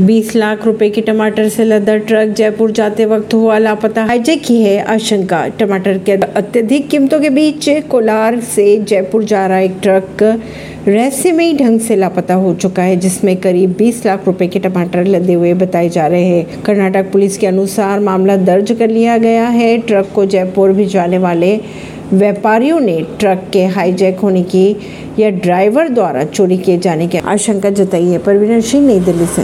20 लाख रुपए के टमाटर से लदा ट्रक जयपुर जाते वक्त हुआ लापता। हाईजेक की है आशंका। टमाटर के अत्यधिक कीमतों के बीच कोलार से जयपुर जा रहा एक ट्रक रहस्यमयी ढंग से लापता हो चुका है, जिसमें करीब 20 लाख रुपए के टमाटर लदे हुए बताए जा रहे हैं। कर्नाटक पुलिस के अनुसार मामला दर्ज कर लिया गया है। ट्रक को जयपुर भिजवाने वाले व्यापारियों ने ट्रक के हाईजैक होने की या ड्राइवर द्वारा चोरी किए जाने की आशंका जताई है। परवीन सिंह, नई दिल्ली से।